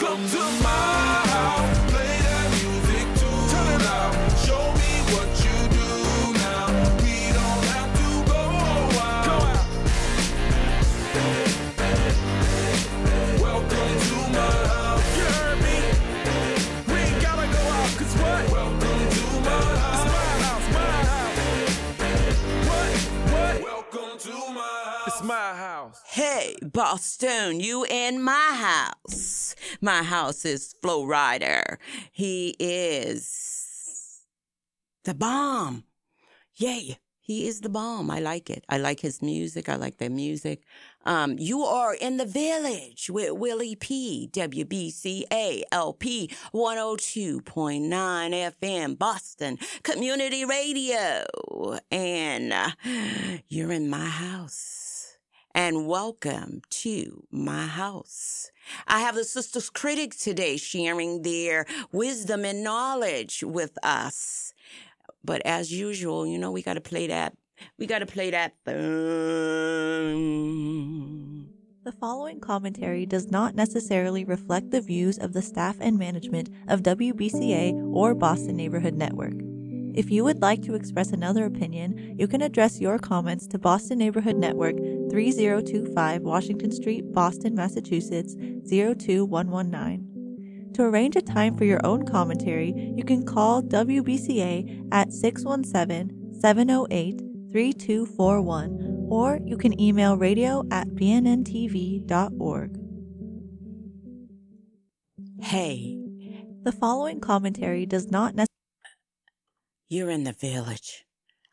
Welcome to my My house is Flo Rida. He is the bomb. Yay. He is the bomb. I like it. I like his music. I like their music. Um, you are in the village with Willie P, WBCA LP 102.9 FM, Boston Community Radio. And uh, you're in my house and welcome to my house. I have the Sisters Critics today sharing their wisdom and knowledge with us. But as usual, you know, we got to play that. We got to play that thing. The following commentary does not necessarily reflect the views of the staff and management of WBCA or Boston Neighborhood Network. If you would like to express another opinion, you can address your comments to Boston Neighborhood Network, 3025 Washington Street, Boston, Massachusetts 02119. To arrange a time for your own commentary, you can call WBCA at 617 708 3241 or you can email radio at bnntv.org. Hey, The following commentary does not necessarily you're in the village.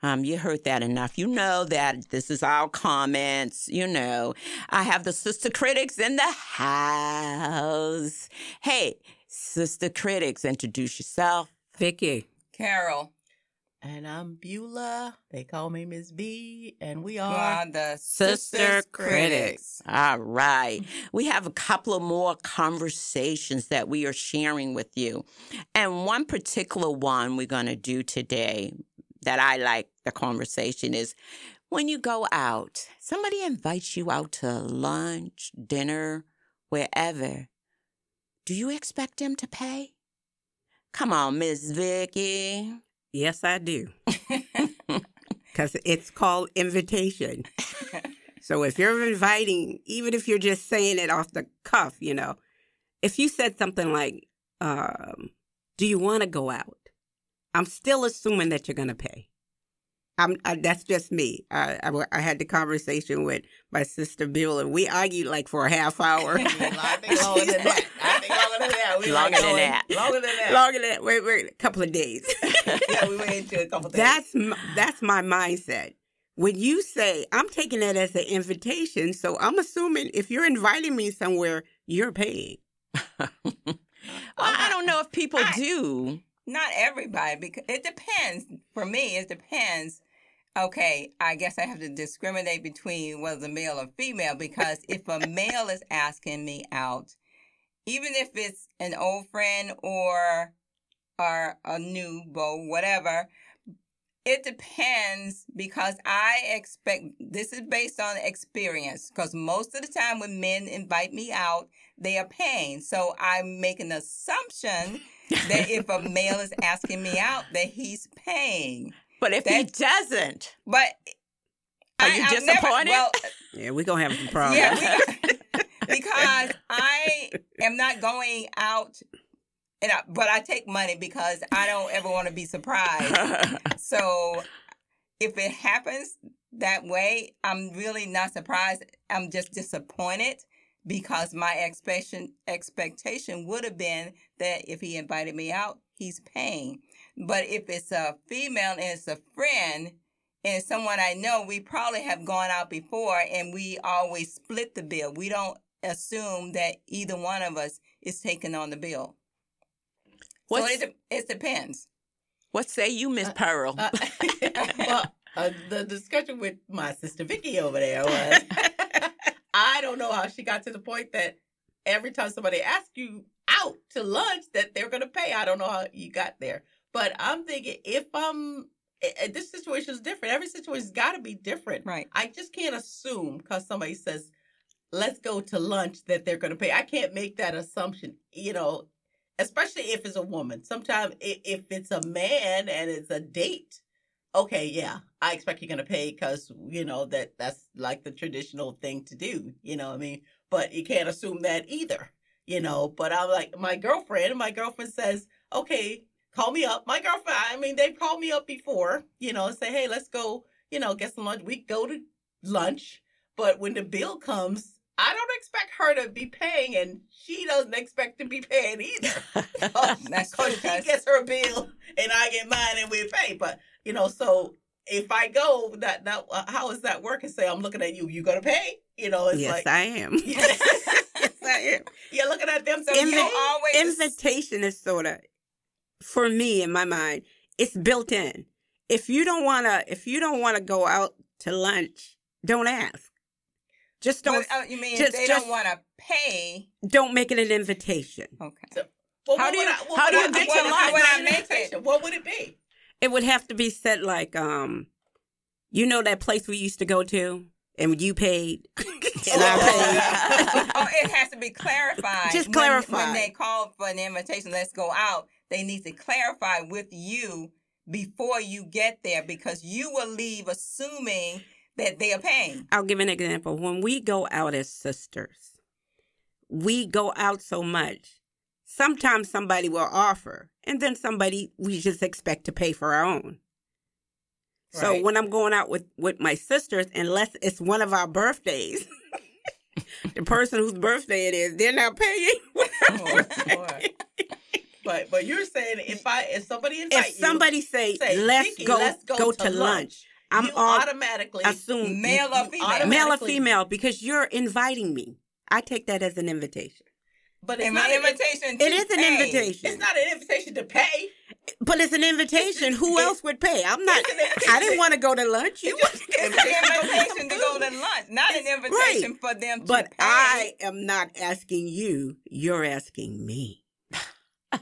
Um, you heard that enough. You know that this is our comments. You know, I have the sister critics in the house. Hey, sister critics, introduce yourself. Vicky. Carol. And I'm Beulah. They call me Miss B, and we are are the Sister Sisters Critics. All right. We have a couple of more conversations that we are sharing with you. And one particular one we're going to do today that I like the conversation is when you go out, somebody invites you out to lunch, dinner, wherever. Do you expect them to pay? Come on, Miss Vicky. Yes, I do. Because it's called invitation. so if you're inviting, even if you're just saying it off the cuff, you know, if you said something like, um, do you want to go out? I'm still assuming that you're going to pay. I'm, I, that's just me. I, I, I had the conversation with my sister Bill, and we argued like for a half hour. I think longer than that. I think longer than that. We Longer like than that. Longer than that. Longer than wait, wait, a couple of days. yeah, we went into a couple things. That's m- that's my mindset. When you say I'm taking that as an invitation, so I'm assuming if you're inviting me somewhere, you're paying. Well, I don't know if people I- do. Not everybody, because it depends. For me, it depends. Okay, I guess I have to discriminate between whether male or female because if a male is asking me out, even if it's an old friend or or a new beau, whatever, it depends because I expect this is based on experience. Because most of the time when men invite me out, they are paying. So I make an assumption that if a male is asking me out, that he's paying. But if he doesn't, But Are I- you I've disappointed? Never, well, Yeah, we're gonna have some problems. yeah, we, because I am not going out, and I, but I take money because I don't ever want to be surprised. So if it happens that way, I'm really not surprised. I'm just disappointed because my expectation expectation would have been that if he invited me out, he's paying. But if it's a female and it's a friend and someone I know, we probably have gone out before and we always split the bill. We don't assume that either one of us is taking on the bill. What's- so it, it depends. what say you, Miss Pearl? Uh, well, uh, the discussion with my sister Vicky over there was I don't know how she got to the point that every time somebody asks you out to lunch that they're going to pay. I don't know how you got there, but I'm thinking if I'm eh, this situation is different. Every situation's got to be different. Right. I just can't assume because somebody says let's go to lunch that they're going to pay. I can't make that assumption, you know, especially if it's a woman. Sometimes if it's a man and it's a date, okay, yeah, I expect you're going to pay because, you know, that that's like the traditional thing to do, you know what I mean? But you can't assume that either, you know. But I'm like, my girlfriend, my girlfriend says, okay, call me up. My girlfriend, I mean, they've called me up before, you know, and say, hey, let's go, you know, get some lunch. We go to lunch. But when the bill comes, I don't expect her to be paying, and she doesn't expect to be paying either. Because she gets her bill and I get mine, and we pay. But you know, so if I go, that that uh, how is that working? Say I'm looking at you, you gonna pay? You know, it's yes, like I am. yes, I am. you're looking at them. So So you you always Invitation is sort of, for me in my mind, it's built in. If you don't wanna, if you don't wanna go out to lunch, don't ask. Just don't, Well, uh, you mean just- they just- don't want to pay? don't make it an invitation. Okay. Well, How do you- I- what how would do I- you get what your would lunch? I What I make make it? it? What would it be? It would have to be said like, um, you know that place we used to go to, and you paid, and I paid. oh, it has to be clarified. Just When- clarify. When, they call for an invitation, let's go out. They need to clarify with you before you get there because you will leave assuming that they are paying. I'll give an example. When we go out as sisters, we go out so much. Sometimes somebody will offer, and then somebody we just expect to pay for our own. So Right. when I'm going out with with my sisters, unless it's one of our birthdays, the person whose birthday it is, they're not paying. Oh, But but you're saying if I if somebody invite if somebody say, say, let's "Vicky, go let's go go to to lunch," lunch, I'm you automatically assume Male or female? automatically- male or female because you're inviting me. I take that as an invitation. But it's not an invitation to It is an pay. invitation. It's not an invitation to pay. But it's an invitation. Who it- else would pay? I'm not. It's. I didn't want to go to lunch. You It's just- It's an invitation to go to lunch, not an invitation for them to But pay. I am not asking you. You're asking me.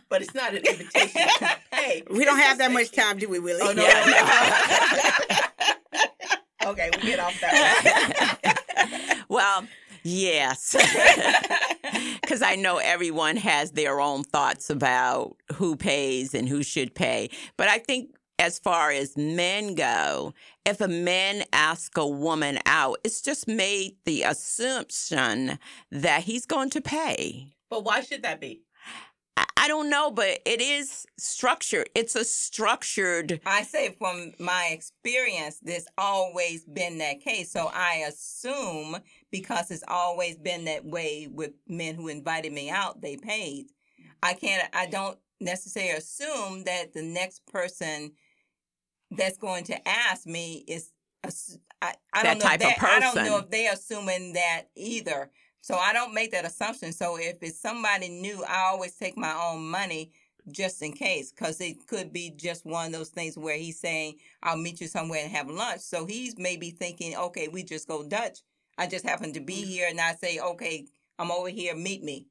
But it's not an invitation to pay. We don't have that much time, do we, Willie? Oh no. okay, we get off that. Well, yes. Because I know everyone has their own thoughts about who pays and who should pay. But I think as far as men go, if a man asks a woman out, it's just made the assumption that he's going to pay. But why should that be? I, don't know, but it is structured. It's a structured. I say from my experience, there's always been that case. So I assume because it's always been that way with men who invited me out, they paid. I can't, I don't necessarily assume that the next person that's going to ask me is, I, I That don't know type if of they- I don't know if they're assuming that either. So I don't make that assumption. So if it's somebody new, I always take my own money just in case, because it could be just one of those things where he's saying, I'll meet you somewhere and have lunch. So he's maybe thinking, okay, we just go Dutch. I just happen to be mm. here and I say, okay, I'm over here, meet me.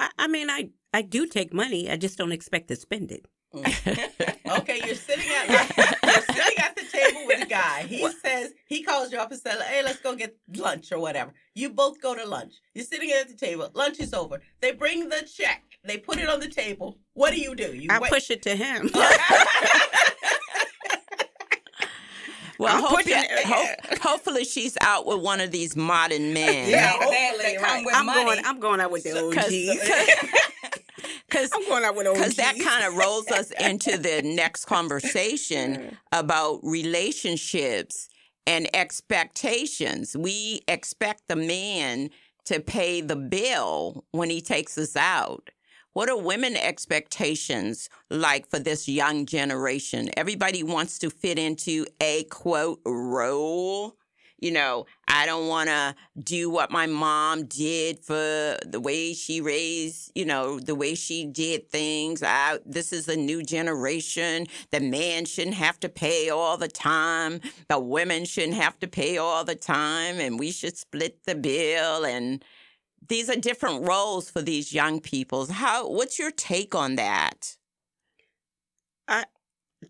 I, I mean, I I do take money. I just don't expect to spend it. Mm. Okay, you're sitting at you're sitting at the table with a guy. He says he calls you up and says, "Hey, let's go get lunch or whatever." You both go to lunch. You're sitting at the table. Lunch is over. They bring the check. They put it on the table. What do you do? You I wait- push it to him. Well, I'm hope pushing it. hope, hopefully she's out with one of these modern men. Yeah, They- they, hopefully, come right. I'm money. going. I'm going out with the So- OGs. Because I'm going out with OGs. because that kind of rolls us into the next conversation about relationships and expectations. We expect the man to pay the bill when he takes us out. What are women expectations like for this young generation? Everybody wants to fit into a quote role. You know, I don't want to do what my mom did for the way she raised, you know, the way she did things. I, this is a new generation. The man shouldn't have to pay all the time. The women shouldn't have to pay all the time. And we should split the bill. And these are different roles for these young people. How, what's your take on that?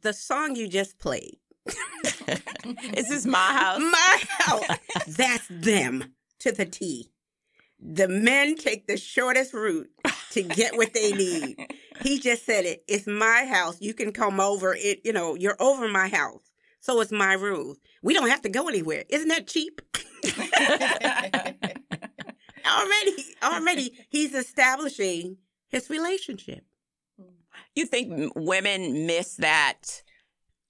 the song you just played. Is this my house? My house. That's them to the T. the men take the shortest route to get what they need. He just said it. It's my house. You can come over. It, you know, you're over my house. So it's my rules. We don't have to go anywhere. Isn't that cheap? already, already, he's establishing his relationship. You think women miss that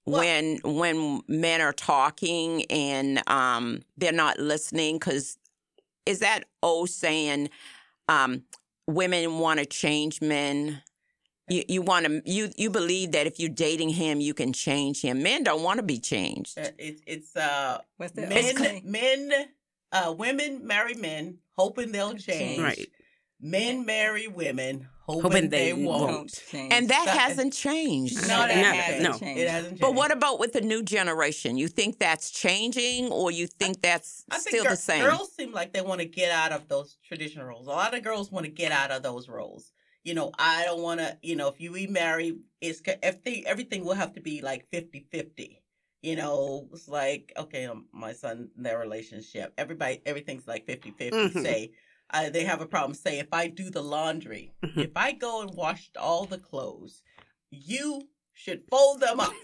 Well- when when men are talking and um, they're not listening? Because is that old saying, um, women want to change men? You you want to you you believe that if you're dating him, you can change him. Men don't want to be changed. Uh, It's it's uh What's that? men men uh women marry men hoping they'll change. Right. Men marry women hoping, Hoping they, they won't. won't. change. And that That- hasn't changed. No, No, that no, hasn't no. changed. It hasn't changed. But what about with the new generation? You think that's changing, or you think that's I think still gir- the same? girls seem like they want to get out of those traditional roles. A lot of girls want to get out of those roles. You know, I don't want to, you know, if you remarry, it's ca- everything, everything will have to be like 50 50. You know, it's like, okay, um, my son, their relationship, everybody, everything's like 50 50. Mhm. Say, uh, they have a problem. Say, if I do the laundry, Mhm. if I go and wash all the clothes, you should fold them up.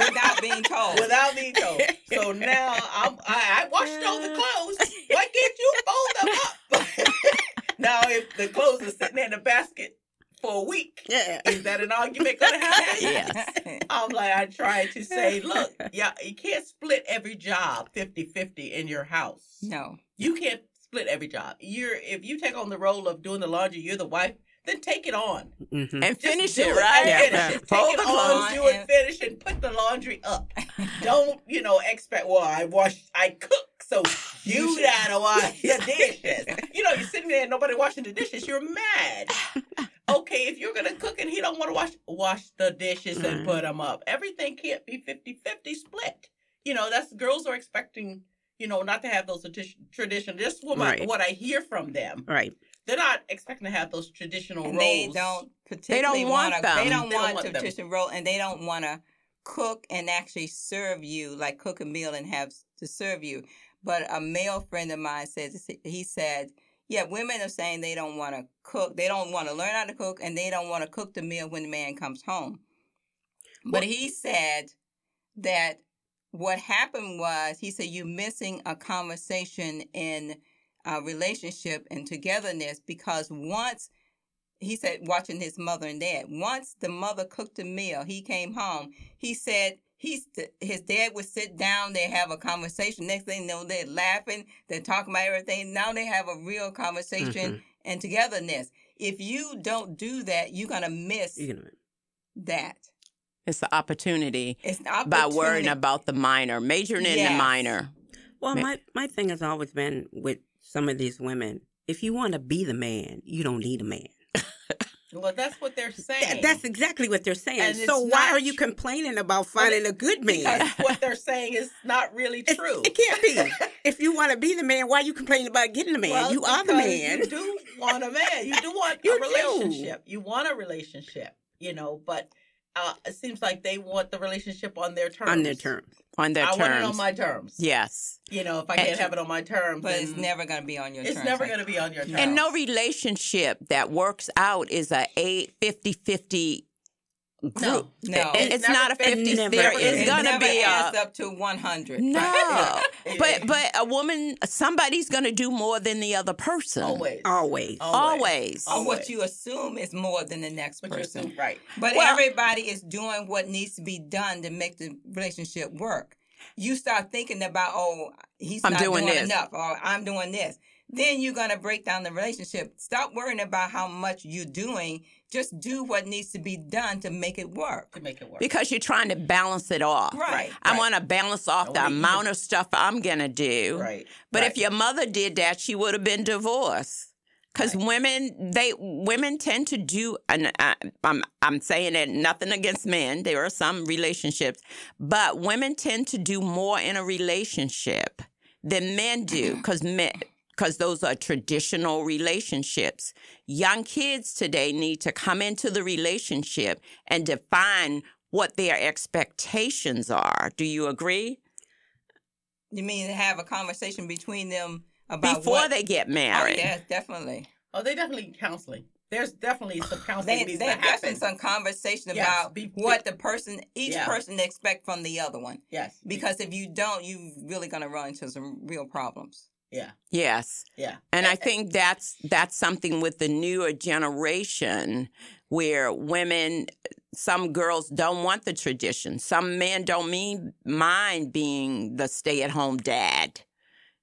without being told. without being told. So now I'm, I, I washed all the clothes. Why can't you fold them up? now, if the clothes are sitting in the basket for a week, Yeah. is that an argument going to happen? Yes. I'm like, I try to say, look, yeah, you can't split every job 50 50 in your house. no. You can't split every job. You're if you take on the role of doing the laundry, you're the wife, then take it on. Mhm. and finish do it, right? and finish Yeah. it. Fold Take it the on, clothes. do it, finish, and put the laundry up. Don't you know? Expect. Well, I wash, I cook, so you gotta wash the dishes. You know, you're sitting there, and nobody washing the dishes. You're mad. Okay, if you're gonna cook and he don't want to wash, wash the dishes and put them up. Everything can't be 50-50 split. You know, that's girls are expecting. You know, not to have those tradi- tradition. This is what, my, Right. what I hear from them. Right. They're not expecting to have those traditional And roles. they don't particularly want want them. They don't They want want to traditional role, and they don't want to cook and actually serve you, like cook a meal and have to serve you. But a male friend of mine says he said, "Yeah, women are saying they don't want to cook. They don't want to learn how to cook, and they don't want to cook the meal when the man comes home." But he said that what happened was he said you're missing a conversation in a relationship and togetherness because once he said watching his mother and dad once the mother cooked a meal he came home he said he's his dad would sit down they have a conversation next thing you know they're laughing they're talking about everything now they have a real conversation Mhm. and togetherness if you don't do that you're gonna miss You know. that It's the opportunity it's an by worrying about the minor, majoring in the minor. Well, Ma- my, my thing has always been with some of these women if you want to be the man, you don't need a man. Well, that's what they're saying. That, that's exactly what they're saying. So why are you complaining about finding a good man? what they're saying is not really It's- true. It can't be. if you want to be the man, why are you complaining about getting the man? Well, you are the man. You do want a man. You do want You a do. relationship. You want a relationship. You know, but uh, it seems like they want the relationship on their terms. on their terms. On their I want it on my terms. yes. You know, if I can't have it on my terms, but it's never gonna be on your terms. it's terms. never like- going to be on your terms. And no relationship that works out is a 8 50 50 group. No. No. It- It's it's not a been- 50 never There is. is It going to never be a. up to one hundred. No. But but a woman, somebody's going to do more than the other person. always, Always. Always. Or Always. what you assume is more than the next But you're person. so- right. But Well- everybody is doing what needs to be done to make the relationship work. You start thinking about, oh, he's I'm not doing doing, this. enough, or I'm doing this. Then you're gonna break down the relationship. Stop worrying about how much you're doing. Just do what needs to be done to make it work. To make it work. Because you're trying to balance it off. Right. I right. want to balance off the amount it. of stuff I'm going to do. right. But right. if your mother did that, she would have been divorced. Because Right. women, they women tend to do, and I, I'm I'm saying that nothing against men. There are some relationships, but women tend to do more in a relationship than men do. Because men, because those are traditional relationships. Young kids today need to come into the relationship and define what their expectations are. Do you agree? You mean have a conversation between them about before what, they get Oh, married. yes, definitely. Oh, they definitely need counseling. There's definitely some counseling They, that needs they to definitely happen. some conversation Yes, about be- what the person, each Yeah. person expect from the other one. yes. Because if you don't, you're really gonna run into some real problems. Yeah. Yes. Yeah. And I think that's that's something with the newer generation where women some girls don't want the tradition. Some men don't mean mind being the stay-at-home dad.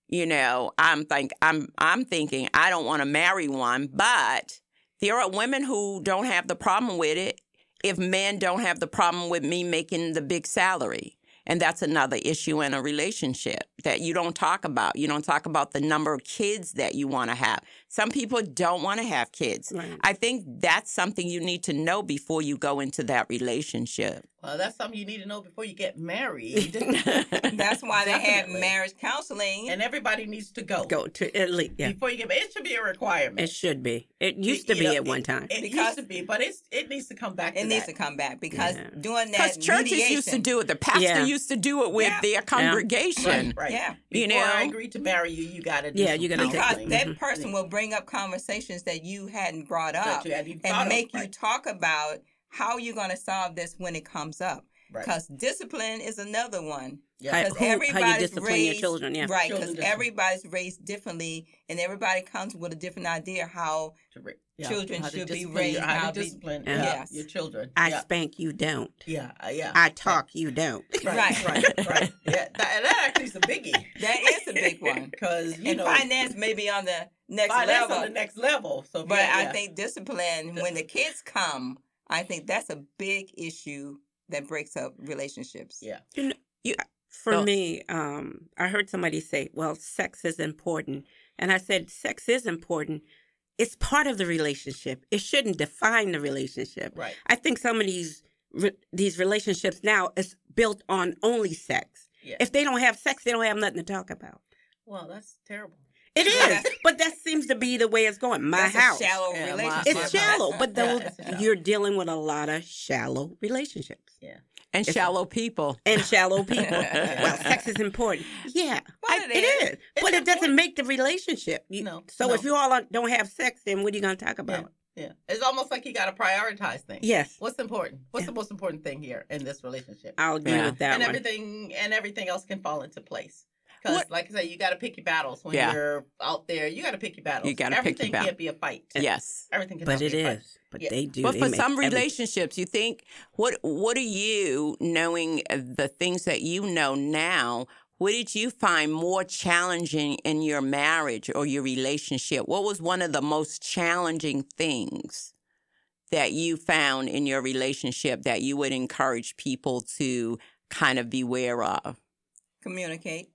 You know, I'm think I'm I'm thinking I don't want to marry one, but there are women who don't have the problem with it if men don't have the problem with me making the big salary. And that's another issue in a relationship that you don't talk about. You don't talk about the number of kids that you want to have. Some people don't want to have kids. Right. I think that's something you need to know before you go into that relationship. Well, that's something you need to know before you get married. That's why they have marriage counseling. and everybody needs to go. Go to at least. Yeah, Before you get married. It should be a requirement. it should be. It used to You be know, at one time. It Because- used to be, but it's it needs to come back. it to needs that. to come back because Yeah. doing that. Because churches mediation, used to do it. The pastor Yeah. used to do it with Yeah. their congregation. Right, right. Yeah. You Before I agree to marry you, you got to. Yeah, you gotta take because counseling. that person will bring up conversations that you hadn't brought up you hadn't even thought and make you right. talk about how you're going to solve this when it comes up. Right. Because discipline is another one. Yeah. How- Because who- how you everybody's discipline your raised, children, yeah. right? Because everybody's raised differently, and everybody comes with a different idea how To ra- yeah, Children how to should be raised your- how how to to be- discipline Yeah. yeah, Yes. your children. I yeah. spank, you don't. yeah, uh, yeah. I talk, you don't. Right, Right. right, right. Yeah, that, and that actually is a biggie. that is a big one. because you and know finance may be on the next finance level, on the next level. So, but yeah, I yeah. think discipline when the kids come, I think that's a big issue that breaks up relationships. Yeah. You know, you, for So- me, um, I heard somebody say, "Well, sex is important," and I said, "Sex is important. It's part of the relationship. It shouldn't define the relationship." right. I think some of these re- these relationships now is built on only sex. Yeah. If they don't have sex, they don't have nothing to talk about. Well, that's terrible. It is, but that seems to be the way it's going. My that's house. a shallow Yeah, relationship. it's shallow, but Yeah, those, it's shallow. you're dealing with a lot of shallow relationships Yeah. And It's- shallow people. and shallow people. well, sex is important. Yeah, Well, I- it it is. is, but It's it doesn't make the relationship. You- No, So no. if you all don't have sex, then what are you going to talk about? Yeah, it's almost like you got to prioritize things. Yes, What's important? What's Yeah. the most important thing here in this relationship? I'll agree Yeah. with that and one. everything and everything else can fall into place. Because, like I say, you got to pick your battles when Yeah. you're out there. You got to pick your battles. You gotta pick your Everything can't be a fight. Yes. Everything can But be it a fight. But Yeah. they do. But they for make some every- relationships, you think what what are you knowing the things that you know now? What did you find more challenging in your marriage or your relationship? What was one of the most challenging things that you found in your relationship that you would encourage people to kind of beware of? communicate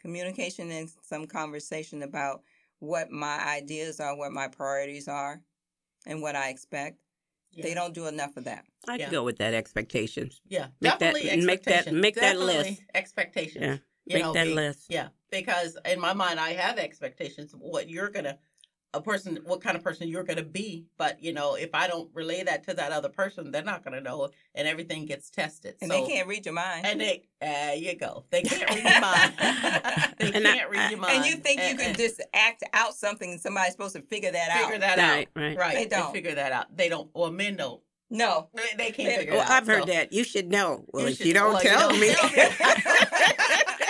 communication and some conversation about what my ideas are what my priorities are and what i expect Yeah. they don't do enough of that I'd Yeah. go with that expectations. Yeah, Make that- definitely make that- expectations. make that Definitely list. Expectations. Yeah. You Make know, that be- list. Yeah, because in my mind, I have expectations of what you're gonna, a person, what kind of person you're gonna be. But you know, if I don't relay that to that other person, they're not gonna know, and everything gets tested. and so, they can't read your mind And they, there you go. They can't read your mind. they And can't read your mind. and you think you can just act out something and somebody's supposed to figure that figure out that Right, out. right. Right. They don't. figure that out. They don't. Or men don't. no They, they can't figure Well, it out. I've heard so- that. You should know. Well, You if should- you don't well, tell me.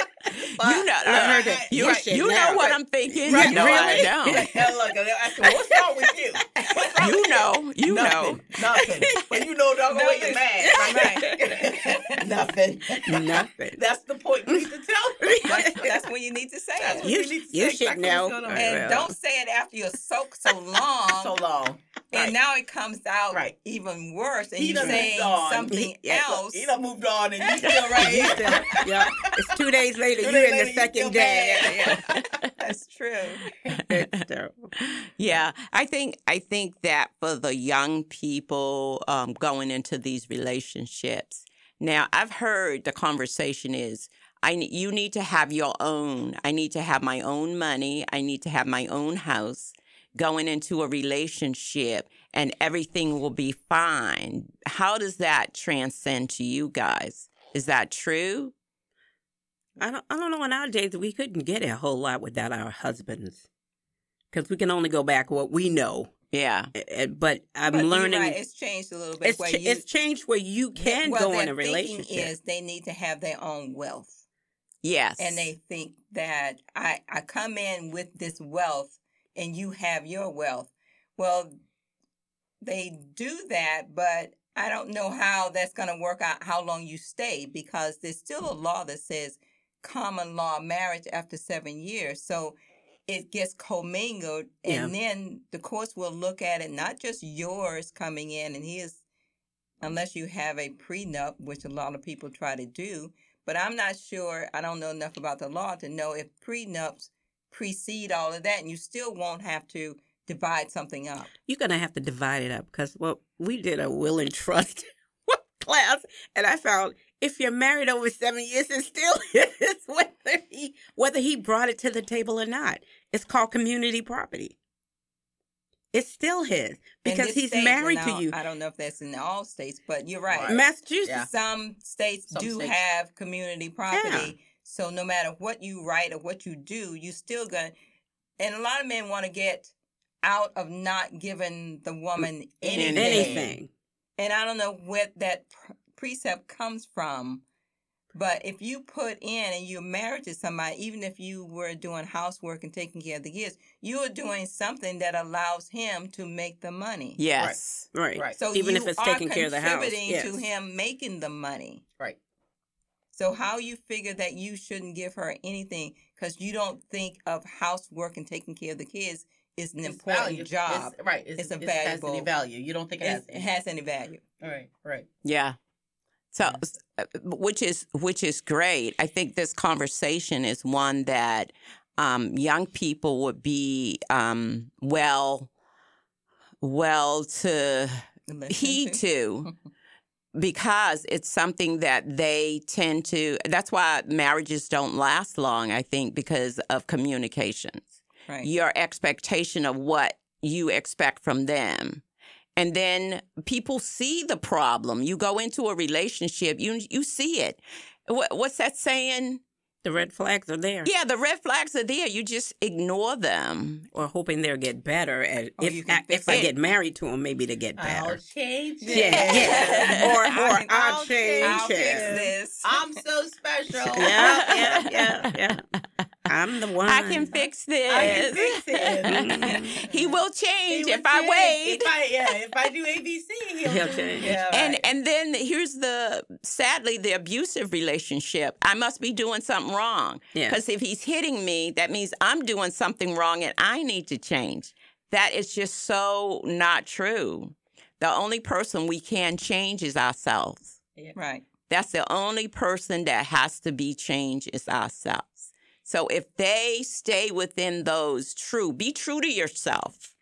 But- you know, I've uh, heard that. You, You you know. what I'm thinking. Right, no, really? I don't. Yeah, look, I them, what's wrong with you? What's wrong You with know, you know. nothing, Nothing. But you know dog away you're mad. Right? nothing. Nothing. That's the point you need to tell that's, that's when you need to say it You- you, need to you say should exactly know. and Well. don't say it after you're soaked so long so long. and Right. now it comes out Right. even worse and He you done saying something He- else He done moved on and you still right here. yeah. It's two days later. Two You're days in later, the you second day. bad. Yeah. that's true It's terrible. Yeah, I think I think that for the young people um, going into these relationships. Now, I've heard the conversation is I you need to have your own. I need to have my own money. I need to have my own house. Going into a relationship and everything will be fine. How does that transcend to you guys? Is that true? I don't. I don't know. Nowadays, we couldn't get a whole lot without our husbands, because we can only go back what we know. Yeah. But I'm But learning. right, it's changed a little bit. it's where ch- you, it's changed where you can well, go in their a thinking relationship. Is they need to have their own wealth, Yes. and they think that I I come in with this wealth, and you have your wealth. Well, they do that, but I don't know how that's going to work out. How long you stay? Because there's still a law that says common law marriage after seven years. So it gets commingled, and then the courts will look at it not just yours coming in and his, unless you have a prenup, which a lot of people try to do. But I'm not sure. I don't know enough about the law to know if prenups precede all of that, and you still won't have to divide something up. You're gonna have to divide it up because well, we did a will and trust class, and I found if you're married over seven years, it still is whether he whether he brought it to the table or not. It's called community property. It's still his because this he's state, married and to you. I don't know if that's in all states, but you're right. Right. Massachusetts. Yeah. Some states Some do states. have community property. So no matter what you write or what you do, you still gonna. And a lot of men want to get out of not giving the woman anything. Anything. And I don't know what that pr- precept comes from. But if you put in and you're married to somebody, even if you were doing housework and taking care of the kids, you are doing something that allows him to make the money. yes. Right. Right. So Even if it's taking care of the house. contributing Yes. to him making the money. Right. So how you figure that you shouldn't give her anything because you don't think of housework and taking care of the kids is an It's important value. job. It's, right. It's, It's a it has any valuable- value. You don't think it has. It, it has any value. Right. Right. Yeah. So, uh, which is which is great. I think this conversation is one that um, young people would be um, well, well to heed to because it's something that they tend to. That's why marriages don't last long. I think because of communications Right. your expectation of what you expect from them. And then people see the problem. You go into a relationship, you you see it. What, what's that saying? The red flags are there. Yeah, the red flags are there. You just ignore them. Or hoping they'll get better. And Or oh, if I, fix if I get married to him, maybe to get better. I'll better. change. it. Yeah, yeah. Or or I'll- I'll, I'll change. I'll fix this. I'm so special. Yeah, yeah, yeah, yeah. I'm the one. I can fix this. I can fix it. Mm-hmm. he will change He if would I say, wait. If I, yeah, if I do ABC, he'll, He'll change. Yeah, and and then here's the sadly the abusive relationship. I must be doing something wrong Yeah. because if he's hitting me, that means I'm doing something wrong and I need to change. That is just so not true. The only person we can change is ourselves. Right. That's the only person that has to be changed is ourselves. So if they stay within those true, be true to yourself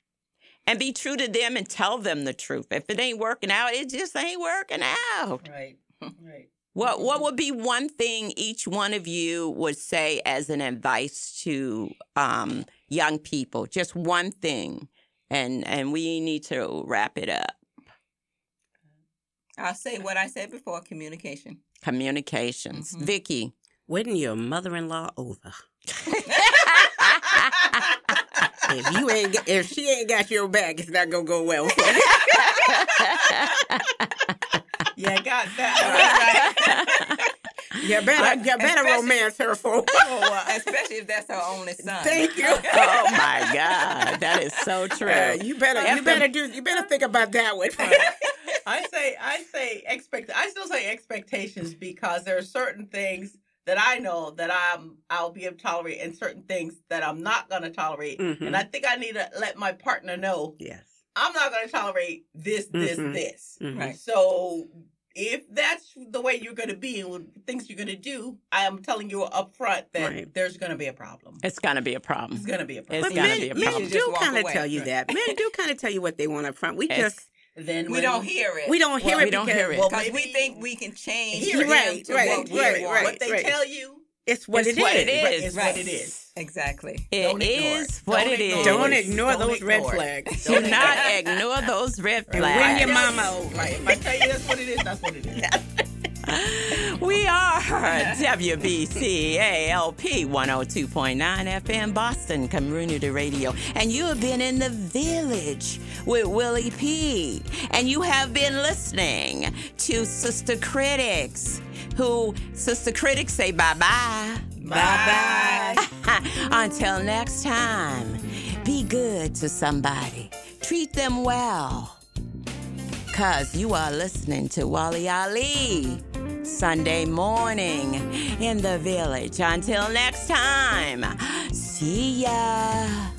and be true to them and tell them the truth. If it ain't working out, it just ain't working out. right, right. What what would be one thing each one of you would say as an advice to um, young people? Just one thing, and and we need to wrap it up. I'll say what I said before communication. Communications, Mhm. Vicky. When your mother-in-law over. If you ain't, if she ain't got your back, it's not gonna go well. for you. Yeah, got that. you better, you better Especially- romance her for. oh Especially if that's her only son. Thank you. oh my God, that is so true. Uh, you better, you better do, you better think about that one. I say, I say, expect. I still say expectations because there are certain things that I know that I'm, I'll be able to tolerate, and certain things that I'm not going to tolerate. Mhm. And I think I need to let my partner know yes. I'm not going to tolerate this, this, Mhm. this. Mhm. Right. So if that's the way you're going to be and things you're going to do, I am telling you up front that Right. there's going to be a problem. It's gonna be a problem. It's going to be a problem. But gotta men, be a problem. Just do kind of tell you that. Men do kind of tell you what they want up front. We It's- just then we when- don't hear it. we don't hear Well, it we don't because hear it. Well, because we think we can change Hear them Right, right, right, right. what they tell you it's what It's it what is. it is. Right, it's Right. what it is. Exactly. It Don't ignore is it. what Don't it ignore is. Don't ignore Don't those red ignore it. flags. Do not ignore those red And flags. when your I tell mama you- over. Right. If I tell you that's what it is, that's what it is. We are WBCALP 102.9 FM Boston Community Radio. And you have been in the village with Willie P. And you have been listening to Sister Critics, who Sister Critics say bye bye. Bye bye. Until next time, be good to somebody, treat them well. Cause you are listening to Wally Ali Sunday morning in the village. Until next time, see ya.